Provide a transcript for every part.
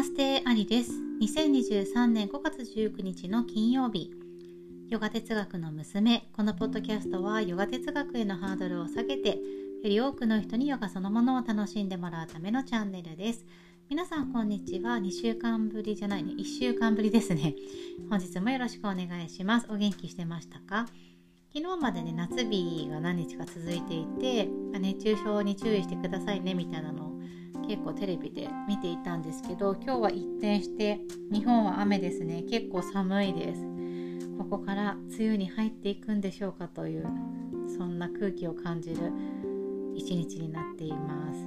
マステアリです。2023年5月19日の金曜日。ヨガ哲学の娘。このポッドキャストはヨガ哲学へのハードルを下げて、より多くの人にヨガそのものを楽しんでもらうためのチャンネルです。皆さんこんにちは。2週間ぶりじゃないね。1週間ぶりですね。本日もよろしくお願いします。お元気してましたか？昨日までね、夏日が何日か続いていて、熱中症に注意してくださいねみたいなの結構テレビで見ていたんですけど今日は一転して日本は雨ですね。結構寒いです。ここから梅雨に入っていくんでしょうかというそんな空気を感じる一日になっています。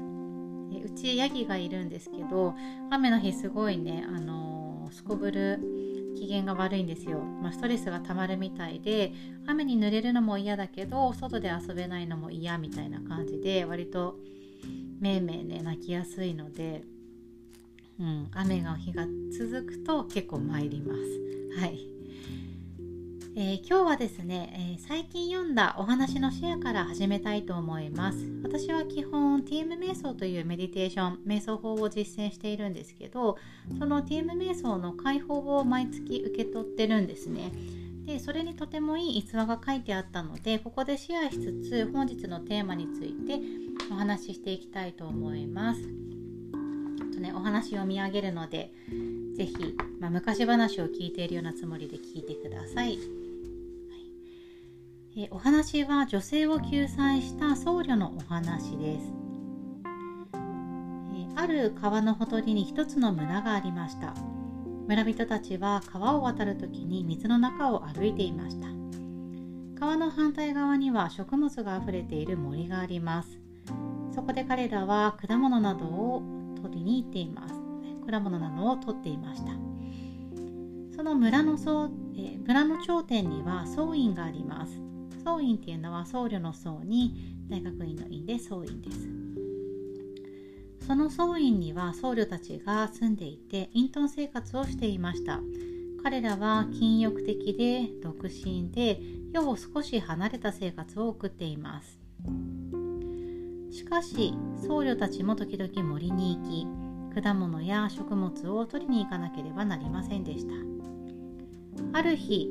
うちヤギがいるんですけど雨の日すごいねあの、すこぶる機嫌が悪いんですよ、まあ、ストレスが溜まるみたいで雨に濡れるのも嫌だけど外で遊べないのも嫌みたいな感じで割とめいめいね泣きやすいので、うん、雨が日が続くと結構参ります。はい、えー、今日はですね、えー、最近読んだお話のシェアから始めたいと思います。私は基本 TM 瞑想というメディテーション、瞑想法を実践しているんですけど、その TM 瞑想の解放を毎月受け取ってるんですね。でそれにとてもいい逸話が書いてあったのでここでシェアしつつ本日のテーマについてお話ししていきたいと思います。とね、お話を読み上げるので是非、まあ、昔話を聞いているようなつもりで聞いてください。はいえお話は女性を救済した僧侶のお話です。えある川のほとりに一つの村がありました。村人たちは川を渡る時に水の中を歩いていました川の反対側には食物があふれている森がありますそこで彼らは果物などを取りに行っています。果物などを取っていました。その村の僧、え村の頂点には僧院があります。僧院っていうのは僧侶の僧に大学院の院で僧院です。その僧院には僧侶たちが住んでいて隠遁生活をしていました。彼らは禁欲的で独身で世を少し離れた生活を送っています。しかし僧侶たちも時々森に行き果物や食物を取りに行かなければなりませんでした。ある日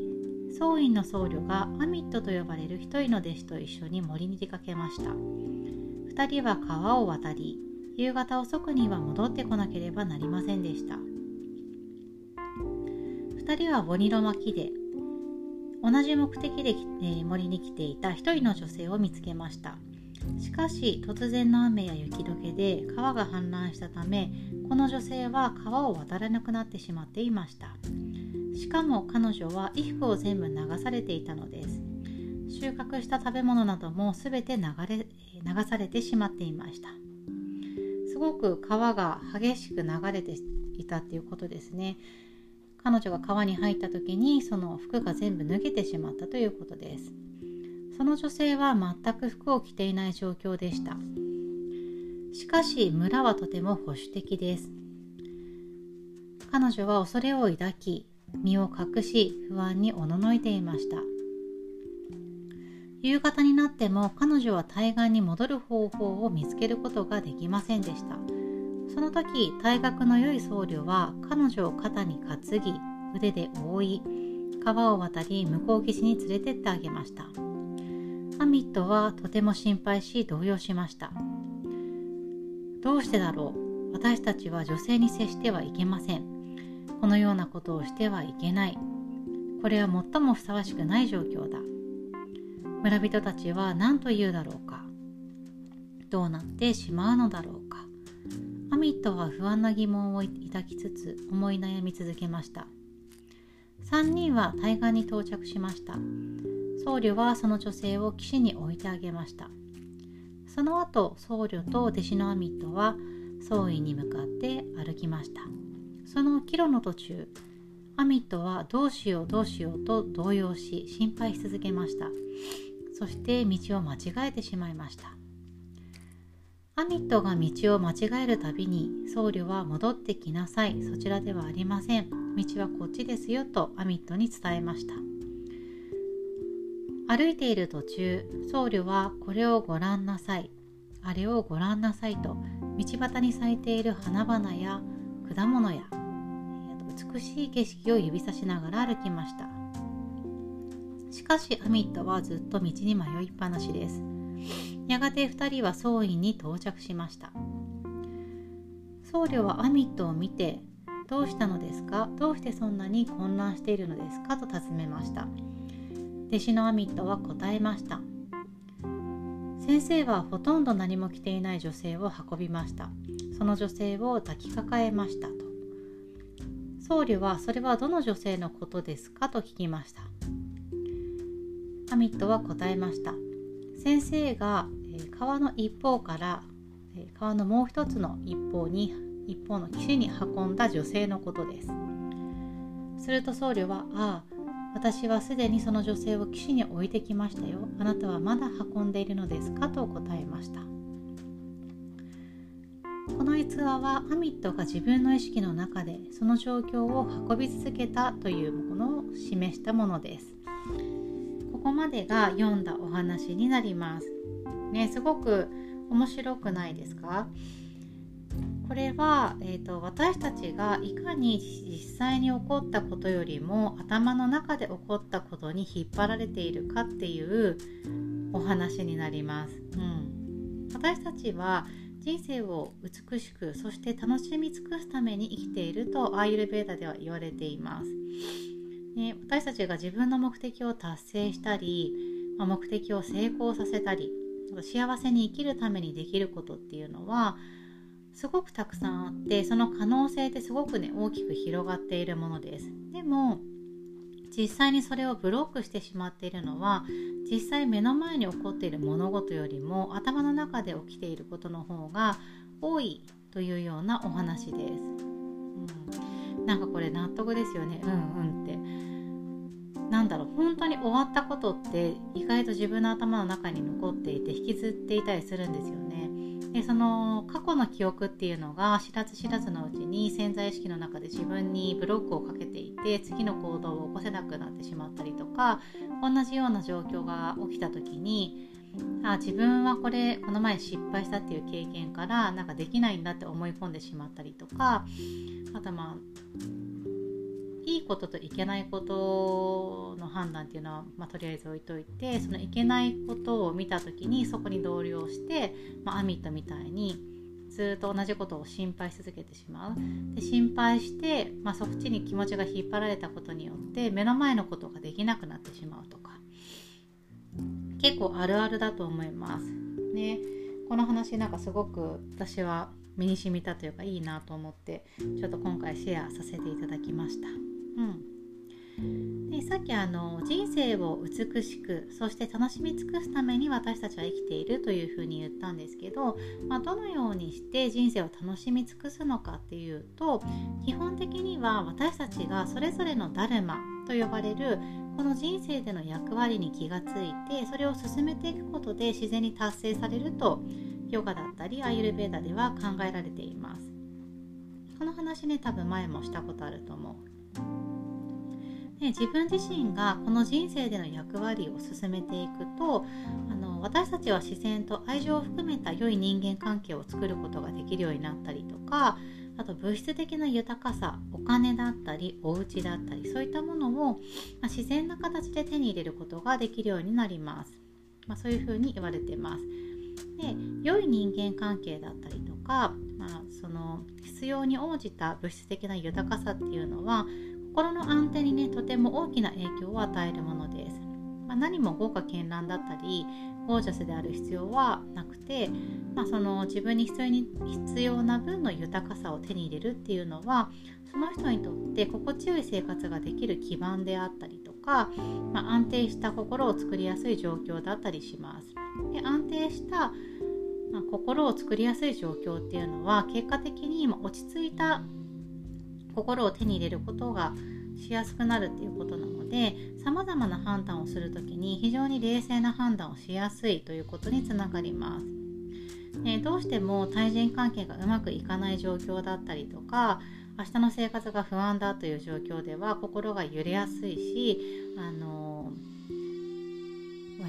僧院の僧侶がアミットと呼ばれる一人の弟子と一緒に森に出かけました。2人は川を渡り夕方遅くには戻ってこなければなりませんでした。2人はボニロ巻きで同じ目的で、え、森に来ていた一人の女性を見つけました。しかし突然の雨や雪解けで川が氾濫したためこの女性は川を渡れなくなってしまっていました。しかも彼女は衣服を全部流されていたのです。収穫した食べ物なども全て流れ流されてしまっていました。すごく川が激しく流れていたっていうことですね。彼女が川に入った時にその服が全部脱げてしまったということです。その女性は全く服を着ていない状況でした。しかし村はとても保守的です。彼女は恐れを抱き身を隠し不安におののいていました。夕方になっても彼女は対岸に戻る方法を見つけることができませんでした。その時体格の良い僧侶は彼女を肩に担ぎ腕で覆い川を渡り向こう岸に連れてってあげました。アミットはとても心配し動揺しました。どうしてだろう。私たちは女性に接してはいけません。このようなことをしてはいけない。これは最もふさわしくない状況だ。村人たちは何と言うだろうか。どうなってしまうのだろうか。アミットは不安な疑問を抱きつつ思い悩み続けました。3人は対岸に到着しました。僧侶はその女性を岸に置いてあげました。その後僧侶と弟子のアミットは僧院に向かって歩きました。その帰路の途中アミットはどうしようどうしようと動揺し心配し続けました。そして道を間違えてしまいました。アミットが道を間違えるたびに僧侶は戻ってきなさい。そちらではありません。道はこっちですよとアミットに伝えました。歩いている途中僧侶はこれをご覧なさい。あれをご覧なさいと道端に咲いている花々や果物や美しい景色を指さしながら歩きました。しかしアミットはずっと道に迷いっぱなしです。やがて2人は総院に到着しました。僧侶はアミットを見てどうしたのですか？どうしてそんなに混乱しているのですか？と尋ねました。弟子のアミットは答えました。先生はほとんど何も着ていない女性を運びました。その女性を抱きかかえましたと。僧侶はそれはどの女性のことですかと聞きました。アミットは答えました。先生が川の一方から川のもう一つの一方に一方の岸に運んだ女性のことです。すると僧侶は「ああ私はすでにその女性を岸に置いてきましたよ。あなたはまだ運んでいるのですか?」と答えました。この逸話はアミットが自分の意識の中でその状況を運び続けたというものを示したものです。ここまでが読んだお話になります。ねすごく面白くないですか？これは、えーと、私たちがいかに実際に起こったことよりも頭の中で起こったことに引っ張られているかっていうお話になります。うん、私たちは人生を美しくそして楽しみ尽くすために生きているとアーユルベーダでは言われています。ね、私たちが自分の目的を達成したり、まあ、目的を成功させたり幸せに生きるためにできることっていうのはすごくたくさんあってその可能性ってすごくね大きく広がっているものです。でも実際にそれをブロックしてしまっているのは実際目の前に起こっている物事よりも頭の中で起きていることの方が多いというようなお話です、うん、なんかこれ納得ですよね。うんうんって。なんだろう。本当に終わったことって意外と自分の頭の中に残っていて引きずっていたりするんですよね。でその過去の記憶っていうのが知らず知らずのうちに潜在意識の中で自分にブロックをかけていて次の行動を起こせなくなってしまったりとか同じような状況が起きた時にあ自分はこれこの前失敗したっていう経験からなんかできないんだって思い込んでしまったりとかあとまあいいことといけないことの判断っていうのは、まあ、とりあえず置いといてそのいけないことを見た時にそこに同僚して、まあ、アミットみたいにずっと同じことを心配し続けてしまう。で心配して、まあ、そっちに気持ちが引っ張られたことによって目の前のことができなくなってしまうとか。結構あるあるだと思います。ね。この話なんかすごく私は身に染みたというかいいなと思ってちょっと今回シェアさせていただきました。うん、でさっきあの人生を美しくそして楽しみ尽くすために私たちは生きているというふうに言ったんですけど、まあ、どのようにして人生を楽しみ尽くすのかっていうと基本的には私たちがそれぞれのダルマと呼ばれるこの人生での役割に気がついてそれを進めていくことで自然に達成されるとヨガだったりアイルベーダでは考えられています。この話ね多分前もしたことあると思う。で自分自身がこの人生での役割を進めていくとあの私たちは自然と愛情を含めた良い人間関係を作ることができるようになったりとかあと物質的な豊かさお金だったりお家だったりそういったものを、ま、自然な形で手に入れることができるようになります、まあ、そういうふうに言われてます。で良い人間関係だったりとか、まあ、その必要に応じた物質的な豊かさっていうのは心の安定にねとても大きな影響を与えるものです、まあ、何も豪華絢爛だったりゴージャスである必要はなくて、まあ、その自分に必要に必要な分の豊かさを手に入れるっていうのはその人にとって心地よい生活ができる基盤であったりとか、まあ、安定した心を作りやすい状況だったりします。で安定したまあ、心を作りやすい状況っていうのは結果的に落ち着いた心を手に入れることがしやすくなるっていうことなのでさまざまな判断をする時に非常に冷静な判断をしやすいということにつながります。えどうしても対人関係がうまくいかない状況だったりとか明日の生活が不安だという状況では心が揺れやすいしあの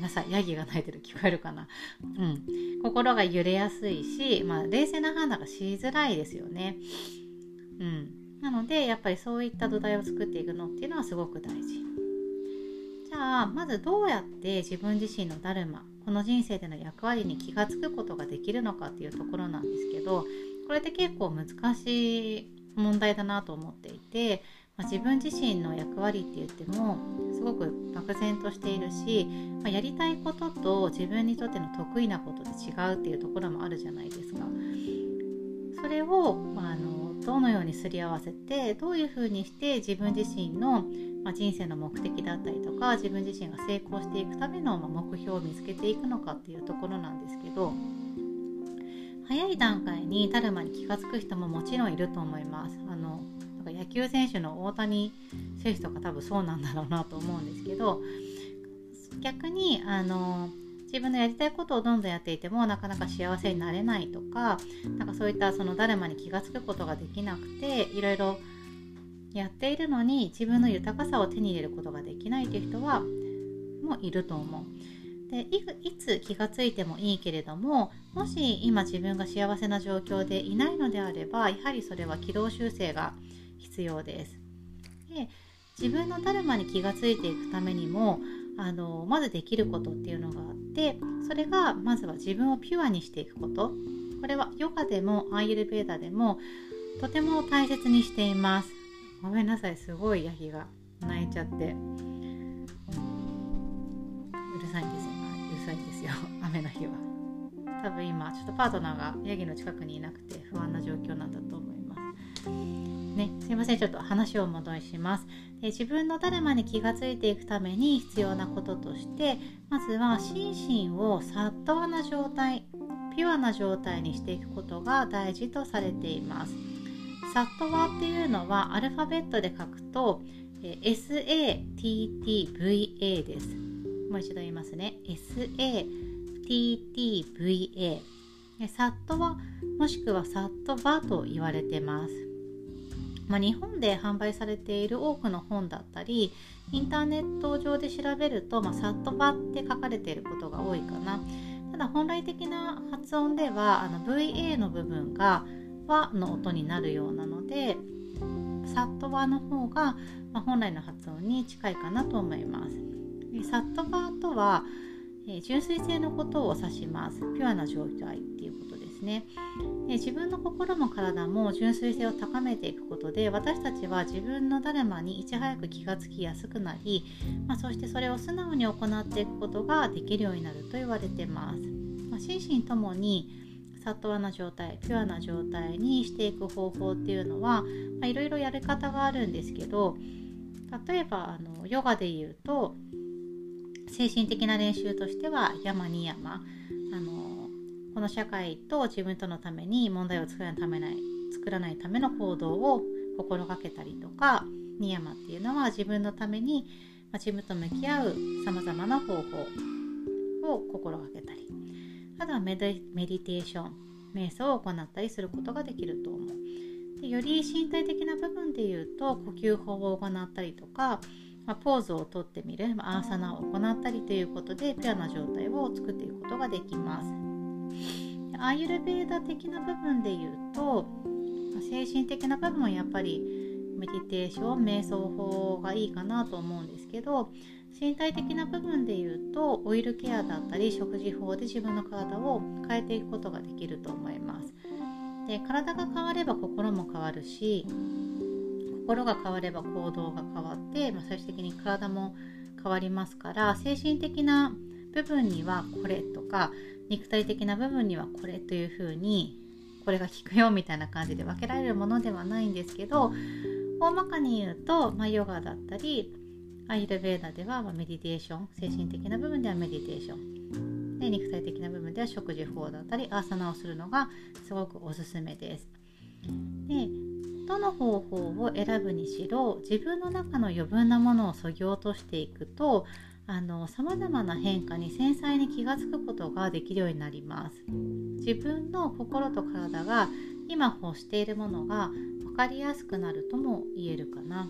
めんなさい。ヤギが鳴いてる。聞こえるかな、うん、心が揺れやすいし、まあ、冷静な判断がしづらいですよね。うん、なのでやっぱりそういった土台を作っていくのっていうのはすごく大事。じゃあまずどうやって自分自身のダルマこの人生での役割に気が付くことができるのかっていうところなんですけどこれって結構難しい問題だなと思っていて、まあ、自分自身の役割って言ってもすごく漠然としているし、まあ、やりたいことと自分にとっての得意なことで違うっていうところもあるじゃないですか。それを、まあ、あのどのようにすり合わせてどういうふうにして自分自身の、まあ、人生の目的だったりとか自分自身が成功していくための、ま目標を見つけていくのかっていうところなんですけど早い段階にダルマに気が付く人ももちろんいると思います。あのか野球選手の大谷選手とか多分そうなんだろうなと思うんですけど逆にあの自分のやりたいことをどんどんやっていてもなかなか幸せになれないとかなんかそういったその誰まに気が付くことができなくていろいろやっているのに自分の豊かさを手に入れることができないという人はもいると思う。でいつ気がついてもいいけれどももし今自分が幸せな状況でいないのであればやはりそれは軌道修正が必要です。で自分のダルマに気がついていくためにもあのまずできることっていうのがあってそれがまずは自分をピュアにしていくこと。これはヨガでもアーユルベーダでもとても大切にしています。ごめんなさいすごいヤギが泣いちゃって。うるさいんですようるさいんですよ。雨の日は。多分今ちょっとパートナーがヤギの近くにいなくて不安な状況なんだと思います。ね、すいませんちょっと話を戻します。で自分のダルマに気がついていくために必要なこととしてまずは心身をサットワな状態ピュアな状態にしていくことが大事とされています。サットワっていうのはアルファベットで書くと SATTVA です。もう一度言いますね。SATTVA サットワもしくはサットバと言われてます。まあ、日本で販売されている多くの本だったりインターネット上で調べると、まあ、サットバって書かれていることが多いかな。ただ本来的な発音ではあの VA の部分が和の音になるようなのでサットバの方が、まあ、本来の発音に近いかなと思います。サットバとは、えー、純粋性のことを指します。ピュアな状態っていうことね。で自分の心も体も純粋性を高めていくことで私たちは自分のダルマにいち早く気がつきやすくなり、まあ、そしてそれを素直に行っていくことができるようになると言われてます、まあ、心身ともにサットワな状態ピュアな状態にしていく方法っていうのはいろいろやり方があるんですけど例えばあのヨガで言うと精神的な練習としては山に山あのこの社会と自分とのために問題を作らないためない作らないための行動を心がけたりとかニヤマっていうのは自分のために、ま自分と向き合うさまざまな方法を心がけたりあとはメディテーション瞑想を行ったりすることができると思うでより身体的な部分で言うと呼吸法を行ったりとか、まあ、ポーズをとってみる、まあ、アーサナを行ったりということでピュアな状態を作っていくことができます。アーユルベーダ的な部分で言うと精神的な部分はやっぱりメディテーション瞑想法がいいかなと思うんですけど身体的な部分で言うとオイルケアだったり食事法で自分の体を変えていくことができると思います。で体が変われば心も変わるし心が変われば行動が変わって、まあ、最終的に体も変わりますから精神的な部分にはこれとか肉体的な部分にはこれというふうにこれが効くよみたいな感じで分けられるものではないんですけど大まかに言うと、まあ、ヨガだったりアイルベーダでは、まメディテーション精神的な部分ではメディテーションで肉体的な部分では食事法だったりアーサナをするのがすごくおすすめです。でどの方法を選ぶにしろ自分の中の余分なものをそぎ落としていくとさまざまな変化に繊細に気が付くことができるようになります。自分の心と体が今欲しているものが分かりやすくなるとも言えるかな。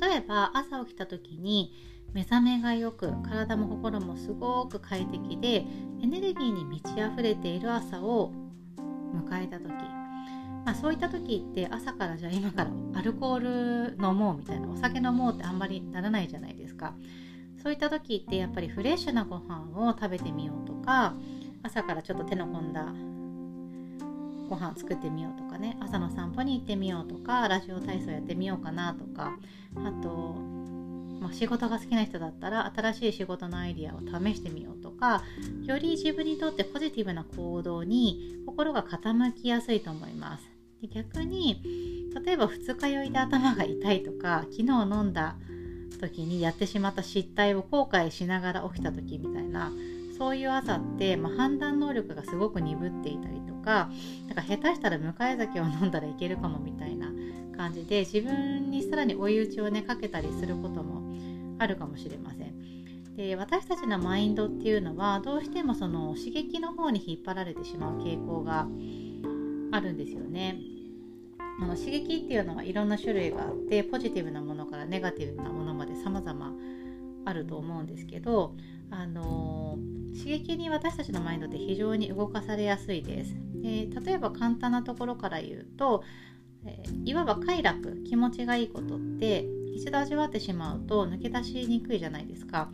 例えば朝起きた時に目覚めがよく体も心もすごく快適でエネルギーに満ち溢れている朝を迎えた時まあ、そういった時って朝からじゃあ今からアルコール飲もうみたいなお酒飲もうってあんまりならないじゃないですか。そういった時ってやっぱりフレッシュなご飯を食べてみようとか朝からちょっと手の込んだご飯作ってみようとかね。朝の散歩に行ってみようとかラジオ体操やってみようかなとか。あと、まあ、仕事が好きな人だったら新しい仕事のアイディアを試してみようとか。より自分にとってポジティブな行動に心が傾きやすいと思います。で逆に例えば二日酔いで頭が痛いとか昨日飲んだ時にやってしまった失態を後悔しながら起きた時みたいなそういう朝って、まあ、判断能力がすごく鈍っていたりとかなんか下手したら向かい酒を飲んだらいけるかもみたいな感じで自分にさらに追い打ちをねかけたりすることもあるかもしれません。で私たちのマインドっていうのはどうしてもその刺激の方に引っ張られてしまう傾向があるんですよね。あの刺激っていうのはいろんな種類があってポジティブなものからネガティブなものまで様々あると思うんですけど、あの刺激に私たちのマインドって非常に動かされやすいです。で例えば簡単なところから言うと、え、いわば快楽気持ちがいいことって一度味わってしまうと抜け出しにくいじゃないですか。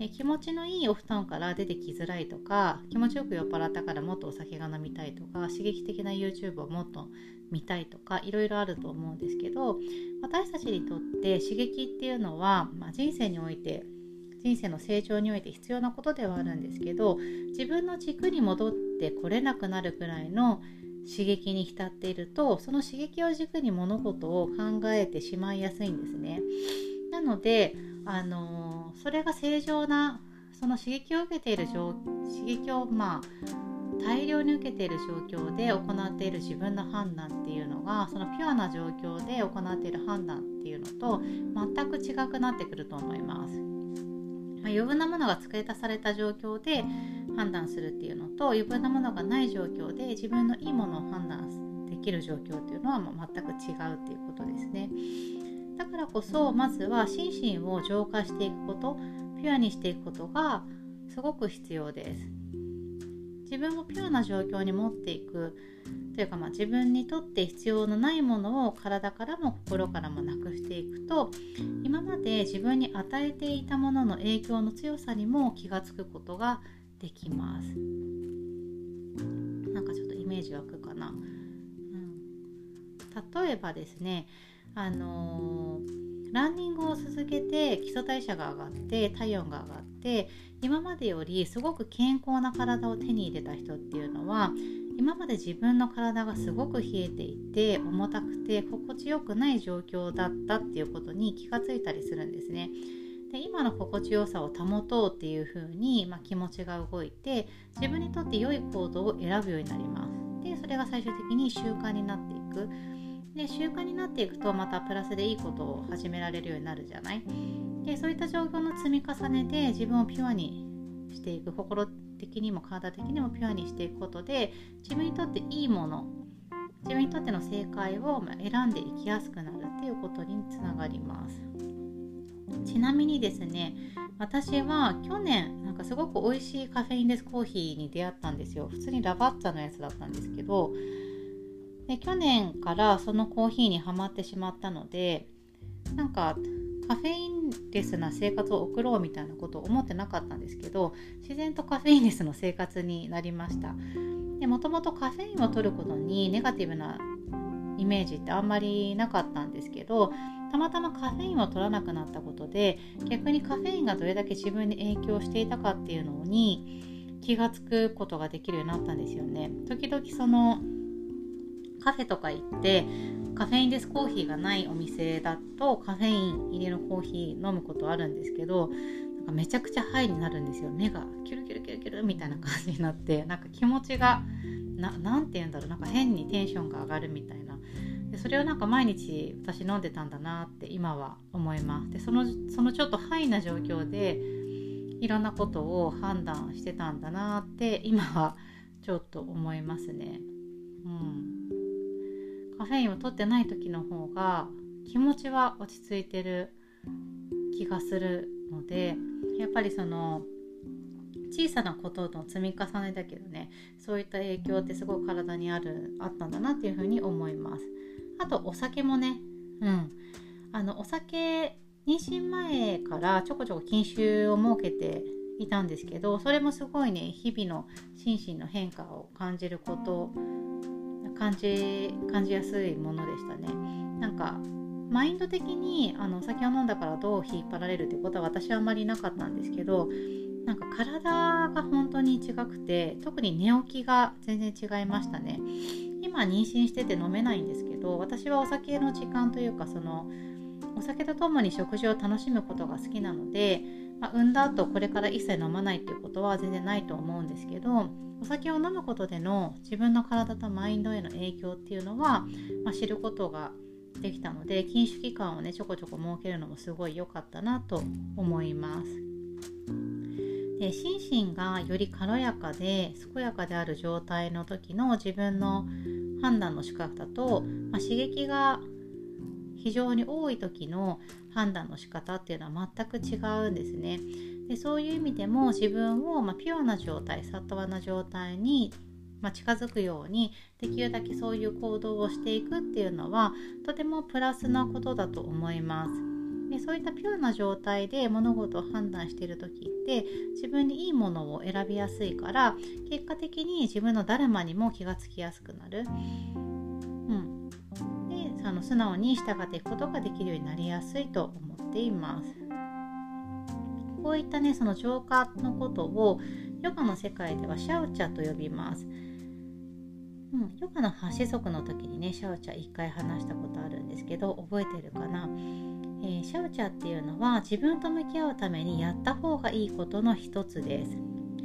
え気持ちのいいお布団から出てきづらいとか気持ちよく酔っ払ったからもっとお酒が飲みたいとか刺激的な YouTube をもっと見たいとかいろいろあると思うんですけど私たちにとって刺激っていうのは、まあ、人生において人生の成長において必要なことではあるんですけど自分の軸に戻ってこれなくなるくらいの刺激に浸っているとその刺激を軸に物事を考えてしまいやすいんですね。なので、あのそれが正常なその刺激を受けている状刺激をまあ大量に受けている状況で行っている自分の判断っていうのがそのピュアな状況で行っている判断っていうのと全く違くなってくると思います。まあ、余分なものが付け足された状況で判断するっていうのと余分なものがない状況で自分のいいものを判断できる状況っていうのはもう全く違うっていうことですね。だからこそまずは心身を浄化していくことピュアにしていくことがすごく必要です。自分をピュアな状況に持っていくというか、まあ、自分にとって必要のないものを体からも心からもなくしていくと今まで自分に与えていたものの影響の強さにも気がつくことができます。なんかちょっとイメージ湧くかな。うん、例えばですねあのー、ランニングを続けて基礎代謝が上がって体温が上がって今までよりすごく健康な体を手に入れた人っていうのは今まで自分の体がすごく冷えていて重たくて心地よくない状況だったっていうことに気がついたりするんですね。で今の心地よさを保とうっていう風に、まあ、気持ちが動いて自分にとって良い行動を選ぶようになります。でそれが最終的に習慣になっていく。で習慣になっていくとまたプラスでいいことを始められるようになるじゃない？でそういった状況の積み重ねで自分をピュアにしていく心的にも体的にもピュアにしていくことで自分にとっていいもの自分にとっての正解を選んでいきやすくなるっていうことにつながります。ちなみにですね私は去年なんかすごく美味しいカフェインレスコーヒーに出会ったんですよ。普通にラバッツァのやつだったんですけどで去年からそのコーヒーにはまってしまったのでなんかカフェインレスな生活を送ろうみたいなことを思ってなかったんですけど自然とカフェインレスの生活になりました。でもともとカフェインを取ることにネガティブなイメージってあんまりなかったんですけどたまたまカフェインを取らなくなったことで逆にカフェインがどれだけ自分に影響していたかっていうのに気がつくことができるようになったんですよね。時々そのカフェとか行ってカフェインレスコーヒーがないお店だとカフェイン入りのコーヒー飲むことあるんですけどなんかめちゃくちゃハイになるんですよ。目がキュルキュルキュルキュルみたいな感じになってなんか気持ちが何て言うんだろう。なんか変にテンションが上がるみたいな。でそれをなんか毎日私飲んでたんだなって今は思います。でそのそのちょっとハイな状況でいろんなことを判断してたんだなって今はちょっと思いますね。うん。カフェインを取ってない時の方が気持ちは落ち着いてる気がするのでやっぱりその小さなことの積み重ねだけどねそういった影響ってすごい体にあるあったんだなっていうふうに思います。あとお酒もねうん。あのお酒妊娠前からちょこちょこ禁酒を設けていたんですけどそれもすごいね日々の心身の変化を感じること感じ感じやすいものでしたね。なんかマインド的にあのお酒を飲んだからどう引っ張られるってことは私はあまりなかったんですけどなんか体が本当に違くて特に寝起きが全然違いましたね。今妊娠してて飲めないんですけど私はお酒の時間というかそのお酒とともに食事を楽しむことが好きなので、まあ、産んだ後これから一切飲まないっていうことは全然ないと思うんですけどお酒を飲むことでの自分の体とマインドへの影響っていうのは、まあ、知ることができたので禁酒期間をねちょこちょこ設けるのもすごい良かったなと思います。で心身がより軽やかで健やかである状態の時の自分の判断の仕方と、まあ、刺激が非常に多い時の判断の仕方っていうのは全く違うんですね。でそういう意味でも自分を、ま、ピュアな状態サットワな状態に、ま、近づくようにできるだけそういう行動をしていくっていうのはとてもプラスなことだと思います。でそういったピュアな状態で物事を判断している時って自分にいいものを選びやすいから結果的に自分のダルマにも気がつきやすくなる。うんであの素直に従っていくことができるようになりやすいと思っています。こういったねその浄化のことをヨガの世界ではシャウチャと呼びます。うん、ヨガの8子族の時にねシャウチャ1回話したことあるんですけど覚えてるかな、えー、シャウチャっていうのは自分と向き合うためにやった方がいいことの一つです。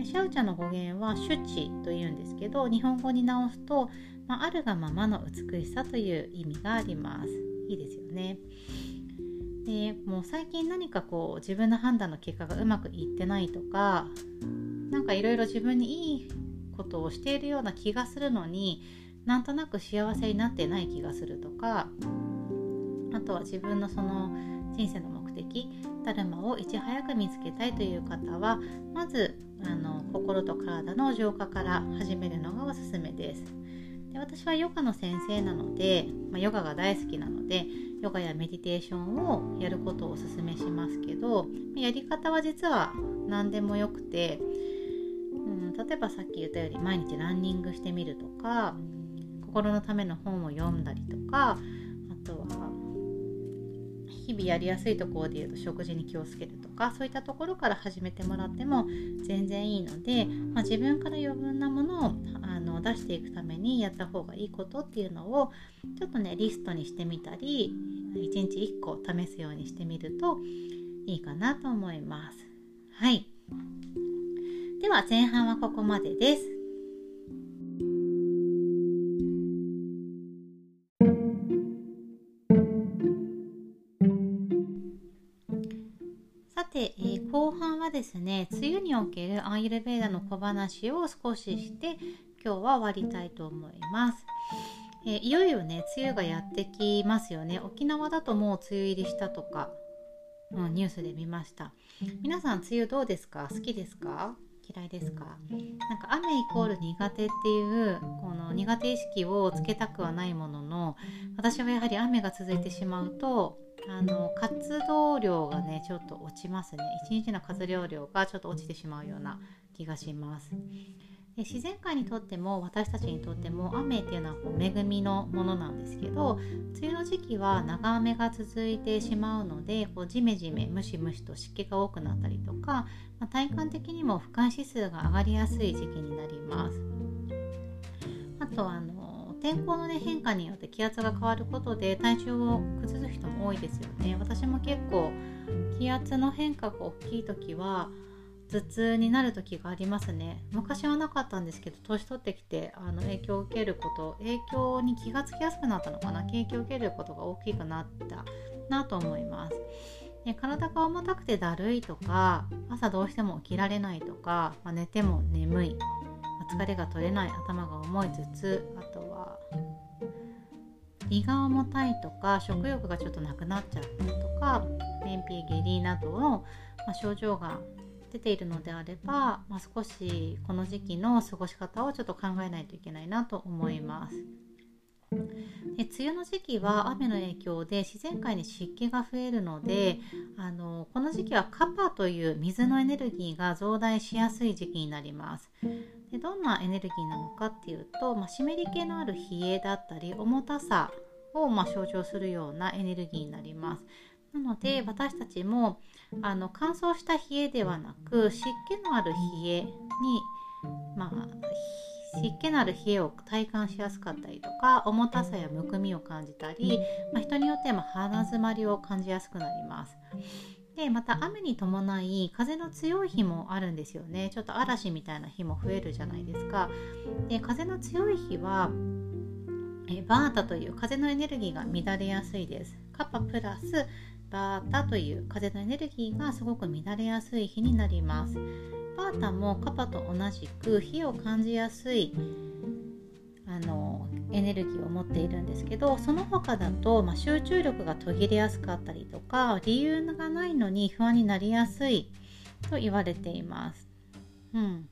シャウチャの語源はシュチというんですけど日本語に直すとまあ、あるがままの美しさという意味があります。いいですよね。でもう最近何かこう自分の判断の結果がうまくいってないとか何かいろいろ自分にいいことをしているような気がするのになんとなく幸せになってない気がするとかあとは自分のその人生の目的ダルマをいち早く見つけたいという方はまずあの心と体の浄化から始めるのがおすすめです。で私はヨガの先生なので、まあ、ヨガが大好きなのでヨガやメディテーションをやることをおすすめしますけどやり方は実は何でもよくて、うん、例えばさっき言ったように毎日ランニングしてみるとか心のための本を読んだりとかあとは日々やりやすいところで言うと食事に気をつけるとかそういったところから始めてもらっても全然いいので、まあ、自分から余分なものをあの出していくためにやった方がいいことっていうのをちょっとねリストにしてみたり1日1個試すようにしてみるといいかなと思います。はいでは前半はここまでです。ですね。梅雨におけるアンユルベーダの小話を少しして今日は終わりたいと思います。え、いよいよね梅雨がやってきますよね。沖縄だともう梅雨入りしたとか、うん、ニュースで見ました。皆さん梅雨どうですか？好きですか？嫌いですか？なんか雨イコール苦手っていうこの苦手意識をつけたくはないものの私はやはり雨が続いてしまうとあの活動量がねちょっと落ちますね。一日の活動量がちょっと落ちてしまうような気がします。で自然界にとっても私たちにとっても雨っていうのはこう恵みのものなんですけど梅雨の時期は長雨が続いてしまうのでこうジメジメムシムシと湿気が多くなったりとか、まあ、体感的にも不感指数が上がりやすい時期になります。あとあの天候の、ね、変化によって気圧が変わることで体調を崩す人も多いですよね。私も結構気圧の変化が大きい時は頭痛になる時がありますね。昔はなかったんですけど年取ってきてあの影響を受けること影響に気がつきやすくなったのかな？影響を受けることが大きくなったなと思います。で体が重たくてだるいとか朝どうしても起きられないとか、まあ、寝ても眠い疲れが取れない頭が重い頭痛あ胃が重たいとか食欲がちょっとなくなっちゃったとか便秘下痢などの、ま、症状が出ているのであれば、まあ、少しこの時期の過ごし方をちょっと考えないといけないなと思います。で梅雨の時期は雨の影響で自然界に湿気が増えるのであのこの時期はカパという水のエネルギーが増大しやすい時期になりますでどんなエネルギーなのかっていうと、まあ、湿り気のある冷えだったり重たさをま象徴するようなエネルギーになりますなので私たちもあの乾燥した冷えではなく湿気のある冷えにまあ湿気のある冷えを体感しやすかったりとか重たさやむくみを感じたり、まあ、人によっては鼻づまりを感じやすくなります。でまた雨に伴い風の強い日もあるんですよね。ちょっと嵐みたいな日も増えるじゃないですか。で風の強い日はえバータという風のエネルギーが乱れやすいです。カッパプラスバータという風のエネルギーがすごく乱れやすい日になります。パータもカパと同じく火を感じやすいあのエネルギーを持っているんですけどその他だと、まあ、集中力が途切れやすかったりとか理由がないのに不安になりやすいと言われています。うん、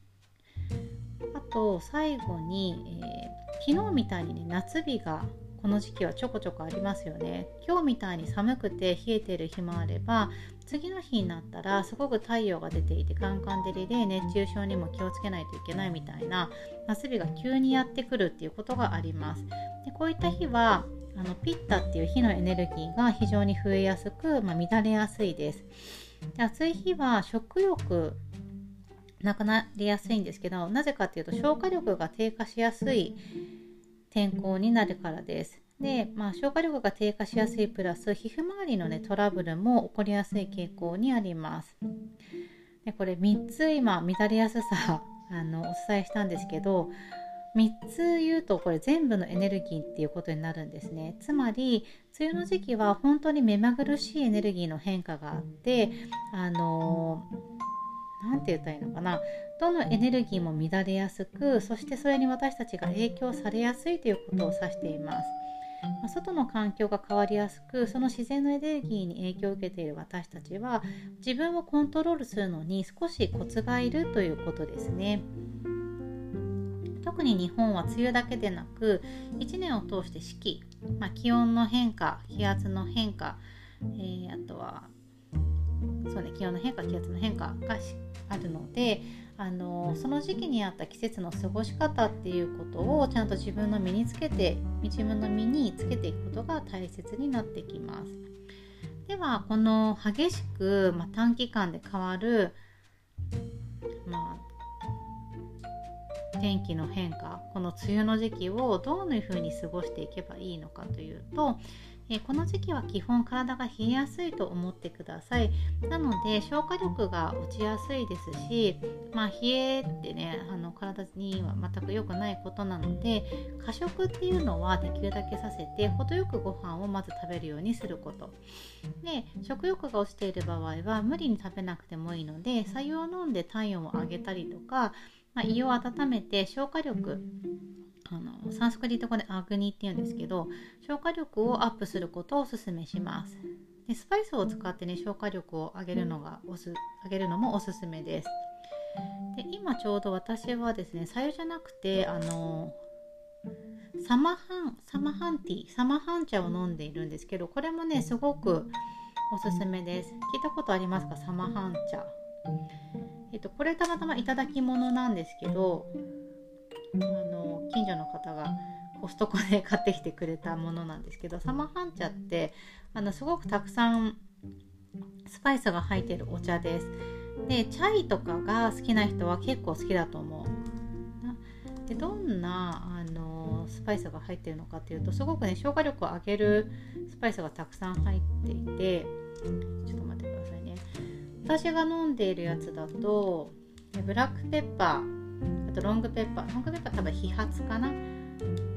あと最後に、えー、昨日みたいに、ね、夏日がこの時期はちょこちょこありますよね今日みたいに寒くて冷えてる日もあれば次の日になったらすごく太陽が出ていてカンカン照りで熱中症にも気をつけないといけないみたいな夏日が急にやってくるっていうことがありますでこういった日はあのピッタっていう火のエネルギーが非常に増えやすく、まあ、乱れやすいですで暑い日は食欲なくなりやすいんですけどなぜかっていうと消化力が低下しやすい天候になるからです。で、まあ、消化力が低下しやすいプラス皮膚周りの、ね、トラブルも起こりやすい傾向にあります。でこれ3つ今乱れやすさ あのお伝えしたんですけど3つ言うとこれ全部のエネルギーっていうことになるんですねつまり梅雨の時期は本当に目まぐるしいエネルギーの変化があってあの何て言ったらいいのかなどのエネルギーも乱れやすくそしてそれに私たちが影響されやすいということを指しています。ま外の環境が変わりやすくその自然のエネルギーに影響を受けている私たちは自分をコントロールするのに少しコツがいるということですね。特に日本は梅雨だけでなく1年を通して四季、まあ、気温の変化気圧の変化、えー、あとはそうね気温の変化気圧の変化があるのであのその時期にあった季節の過ごし方っていうことをちゃんと自分の身につけて自分の身につけていくことが大切になってきます。ではこの激しく、まあ、短期間で変わる、まあ、天気の変化この梅雨の時期をどういうふうに過ごしていけばいいのかというとえこの時期は基本体が冷えやすいと思ってください。なので消化力が落ちやすいですし、まあ、冷えってねあの体には全く良くないことなので過食っていうのはできるだけさせて程よくご飯をまず食べるようにすること。で食欲が落ちている場合は無理に食べなくてもいいので白湯を飲んで体温を上げたりとか、まあ、胃を温めて消化力あのサンスクリット語でアグニっていうんですけど消化力をアップすることをおすすめします。でスパイスを使ってね消化力を上げるのがおす上げるのもおすすめです。で今ちょうど私はですね白湯じゃなくてあのサマハンサマハンティーサマハン茶を飲んでいるんですけどこれもねすごくおすすめです。聞いたことありますか？サマハン茶。えっとこれたまたまいただき物なんですけどあの近所の方がコストコで買ってきてくれたものなんですけどサマハン茶ってあのすごくたくさんスパイスが入っているお茶です。でチャイとかが好きな人は結構好きだと思う。でどんなあのスパイスが入っているのかっていうとすごくね消化力を上げるスパイスがたくさん入っていてちょっと待ってくださいね。私が飲んでいるやつだとブラックペッパーあとロングペッパー。ロングペッパー多分飛髪かな。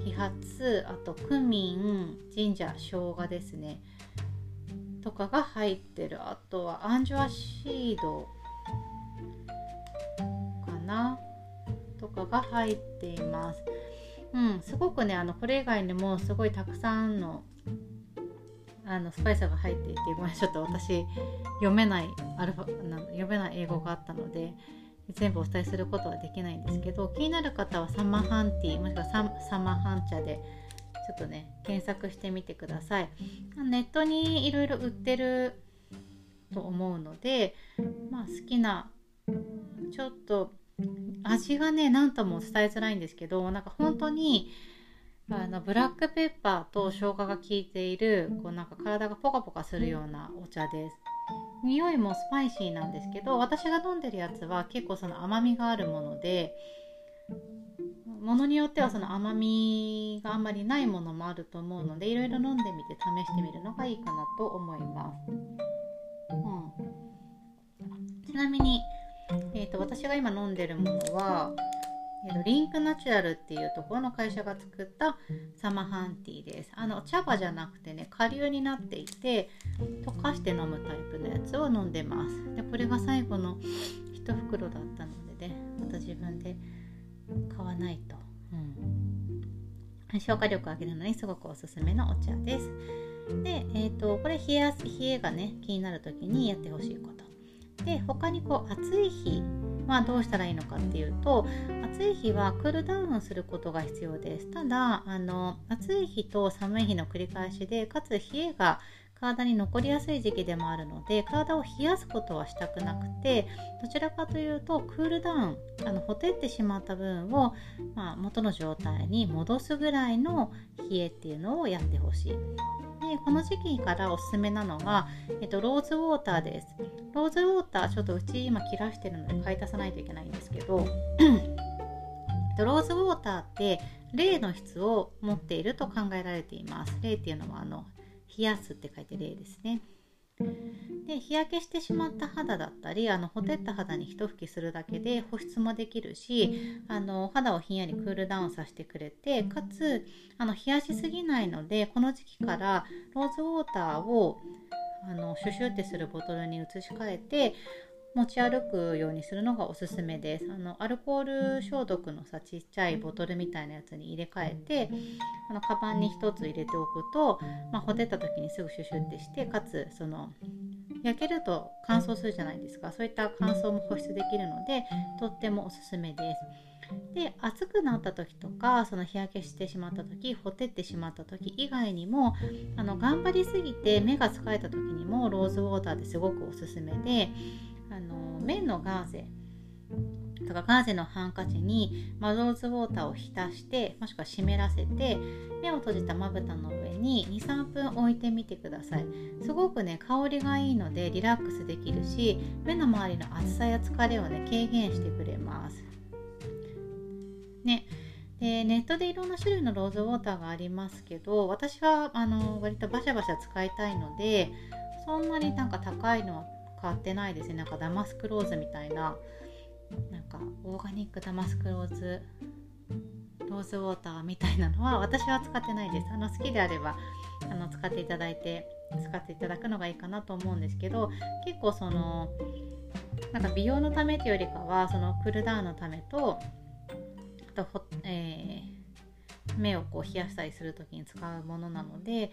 飛髪あとクミンジンジャー生姜ですね。とかが入ってる。あとはアンジュアシードかな。とかが入っています。うんすごくねあのこれ以外にもすごいたくさんのあのスパイスが入っていてごめんちょっと私読めないアルファ読めない英語があったので全部お伝えすることはできないんですけど気になる方はサマハンティーもしくはササマハン茶でちょっとね検索してみてください。ネットにいろいろ売ってると思うのでまあ好きなちょっと味がね何とも伝えづらいんですけどなんか本当にあのブラックペッパーと生姜が効いているこうなんか体がポカポカするようなお茶です。匂いもスパイシーなんですけど私が飲んでるやつは結構その甘みがあるものでものによってはその甘みがあんまりないものもあると思うのでいろいろ飲んでみて試してみるのがいいかなと思います、うん、ちなみに、えーと私が今飲んでるものはえー、とリンクナチュラルっていうところの会社が作ったサマハンティーです。あの茶葉じゃなくてね顆粒になっていて溶かして飲むタイプのやつを飲んでます。でこれが最後の1袋だったのでねまた自分で買わないと、うん、消化力を上げるのにすごくおすすめのお茶です。で、えーと、これ冷や冷えがね気になる時にやってほしいこと。で他にこう暑い日まあどうしたらいいのかっていうと暑い日はクールダウンすることが必要です。ただあの暑い日と寒い日の繰り返しでかつ冷えが体に残りやすい時期でもあるので体を冷やすことはしたくなくてどちらかというとクールダウンあのほてってしまった分を、まあ、元の状態に戻すぐらいの冷えっていうのをやってほしい。でこの時期からおすすめなのが、えっと、ローズウォーターですローズウォーターちょっとうち今切らしてるので買い足さないといけないんですけどローズウォーターって霊の質を持っていると考えられています霊っていうのはあの冷やすって書いて例ですね。で日焼けしてしまった肌だったりあのほてった肌にひと拭きするだけで保湿もできるしあの肌をひんやりクールダウンさせてくれてかつあの冷やしすぎないのでこの時期からローズウォーターをあのシュシュってするボトルに移し替えて持ち歩くようにするのがおすすめです。あのアルコール消毒のさちっちゃいボトルみたいなやつに入れ替えてあのカバンに1つ入れておくと、まあ、ほてった時にすぐシュシュってしてかつその焼けると乾燥するじゃないですか。そういった乾燥も保湿できるのでとってもおすすめです。で暑くなった時とかその日焼けしてしまった時ほてってしまった時以外にもあの頑張りすぎて目が疲れた時にもローズウォーターってすごくおすすめであの綿のガーゼとかガーゼのハンカチにマローズウォーターを浸してもしくは湿らせて目を閉じたまぶたの上に23分置いてみてください。すごくね香りがいいのでリラックスできるし目の周りの暑さや疲れをね軽減してくれます。ね。でネットでいろんな種類のローズウォーターがありますけど私はあの割とバシャバシャ使いたいのでそんなになんか高いのは買ってないですね。なんかダマスクローズみたいななんかオーガニックダマスクローズローズウォーターみたいなのは私は使ってないです。あの好きであればあの使っていただいて使っていただくのがいいかなと思うんですけど結構そのなんか美容のためっていうよりかはそのクールダウンのためとあと、えー、目をこう冷やしたりする時に使うものなので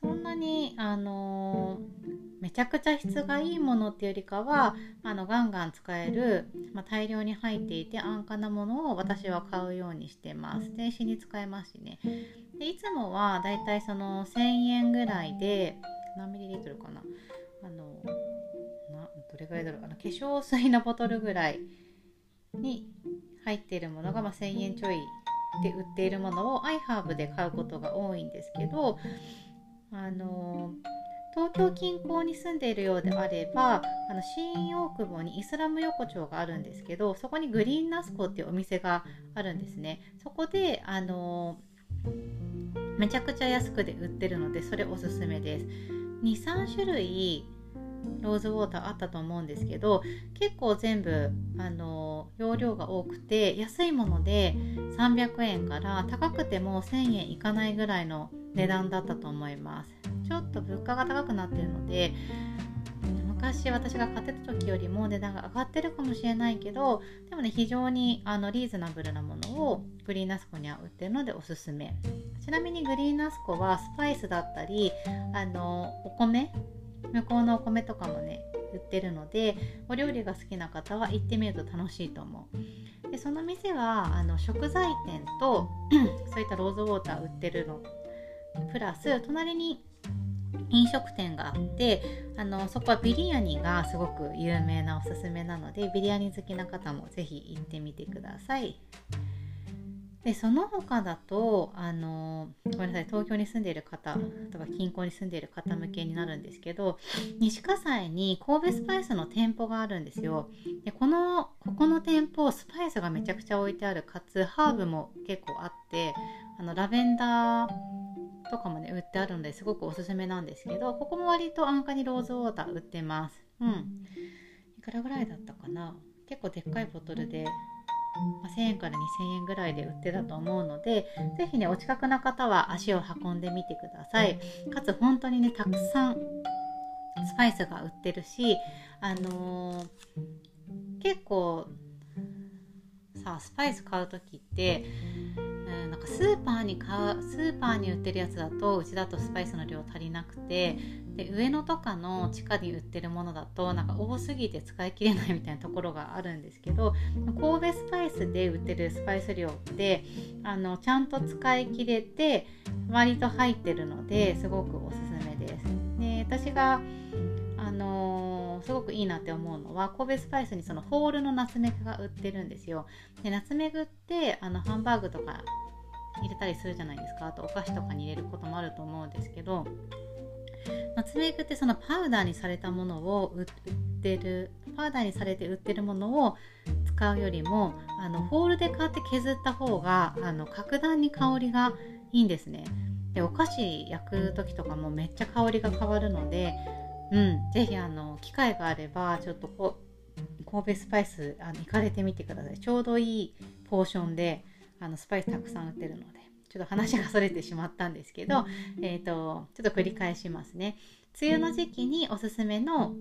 そんなにあのめちゃくちゃ質がいいものっていうよりかはあのガンガン使える、まあ、大量に入っていて安価なものを私は買うようにしてます。電子に使えますしね。でいつもはだいたいその1000円ぐらいで何ミリリットルかな。あのなどれぐらいだろう。かな化粧水のボトルぐらいに入っているものが、まあ、1000円ちょいで売っているものをアイハーブで買うことが多いんですけどあの東京近郊に住んでいるようであればあの新大久保にイスラム横丁があるんですけどそこにグリーンナスコっていうお店があるんですね。そこであのめちゃくちゃ安くで売ってるのでそれおすすめです。23種類ローズウォーターあったと思うんですけど結構全部あの容量が多くて安いもので300円から高くても1000円いかないぐらいの値段だったと思います。ちょっと物価が高くなってるので昔私が買ってた時よりも値段が上がってるかもしれないけどでもね非常にあのリーズナブルなものをグリーンナスコには売ってるのでおすすめ。ちなみにグリーンナスコはスパイスだったりあのお米向こうのお米とかもね売ってるのでお料理が好きな方は行ってみると楽しいと思うでその店はあの食材店と そういったローズウォーター売ってるのプラス隣に飲食店があってあのそこはビリヤニがすごく有名なおすすめなのでビリヤニ好きな方もぜひ行ってみてください。でその他だとあのごめんなさい東京に住んでいる方とか近郊に住んでいる方向けになるんですけど西葛西に神戸スパイスの店舗があるんですよ。でこのここの店舗スパイスがめちゃくちゃ置いてあるかつハーブも結構あってあのラベンダーとかもね売ってあるのですごくおすすめなんですけどここも割と安価にローズウォーター売ってます。うん。いくらぐらいだったかな？結構でっかいボトルでま1000円から2000円ぐらいで売ってたと思うので是非ねお近くの方は足を運んでみてください。かつ本当にねたくさんスパイスが売ってるしあのー、結構さスパイス買う時って、なんかスーパーに買うスーパーに売ってるやつだとうちだとスパイスの量足りなくてで上野とかの地下に売ってるものだとなんか多すぎて使い切れないみたいなところがあるんですけど神戸スパイスで売ってるスパイス量ってあのちゃんと使い切れて割と入ってるのですごくおすすめです。で私があのー、すごくいいなって思うのは神戸スパイスにそのホールのナツメグが売ってるんですよ。でナツメグってあのハンバーグとか入れたりするじゃないですか。あとお菓子とかに入れることもあると思うんですけどナツメグってそのパウダーにされたものを売ってるパウダーにされて売ってるものを使うよりもあのホールで買って削った方があの格段に香りがいいんですね。でお菓子焼く時とかもめっちゃ香りが変わるのでうん是非あの機会があればちょっとこ神戸スパイスあの行かれてみてください。ちょうどいいポーションであのスパイスたくさん売ってるのでちょっと話がそれてしまったんですけど、えーと、ちょっと繰り返しますね。梅雨の時期におすすめの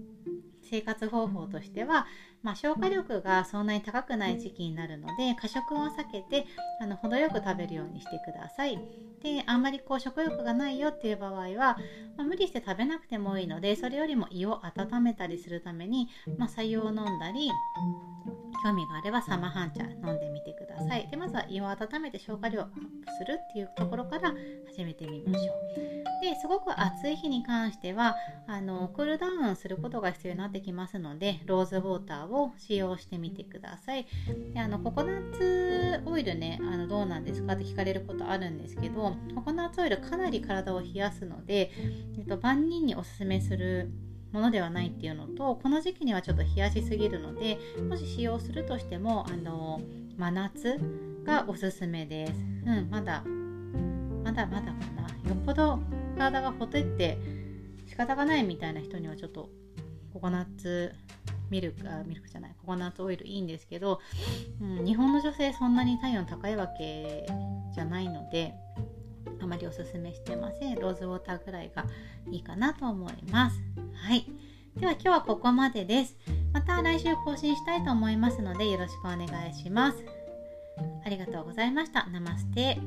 生活方法としては、まあ、消化力がそんなに高くない時期になるので過食を避けてあの程よく食べるようにしてください。であんまりこう食欲がないよっていう場合は、まあ、無理して食べなくてもいいのでそれよりも胃を温めたりするために、まあ、白湯を飲んだり興味があればサマハン茶飲んでみてください。でまずは胃を温めて消化量をアップするっていうところから始めてみましょう。ですごく暑い日に関してはあのクールダウンすることが必要になってきますのでローズウォーターを使用してみてください。であのココナッツオイルねあのどうなんですかって聞かれることあるんですけどココナッツオイルかなり体を冷やすので、えっと、万人におすすめするものではないっていうのとこの時期にはちょっと冷やしすぎるのでもし使用するとしてもあの真夏がおすすめです、うん、まだまだまだかな。よっぽど体がほてって仕方がないみたいな人にはちょっとココナッツミルクあミルクじゃないココナッツオイルいいんですけど、うん、日本の女性そんなに体温高いわけじゃないのであまりおすすめしてません。ローズウォーターぐらいがいいかなと思います。はい。では今日はここまでです。また来週更新したいと思いますのでよろしくお願いします。ありがとうございました。ナマステ。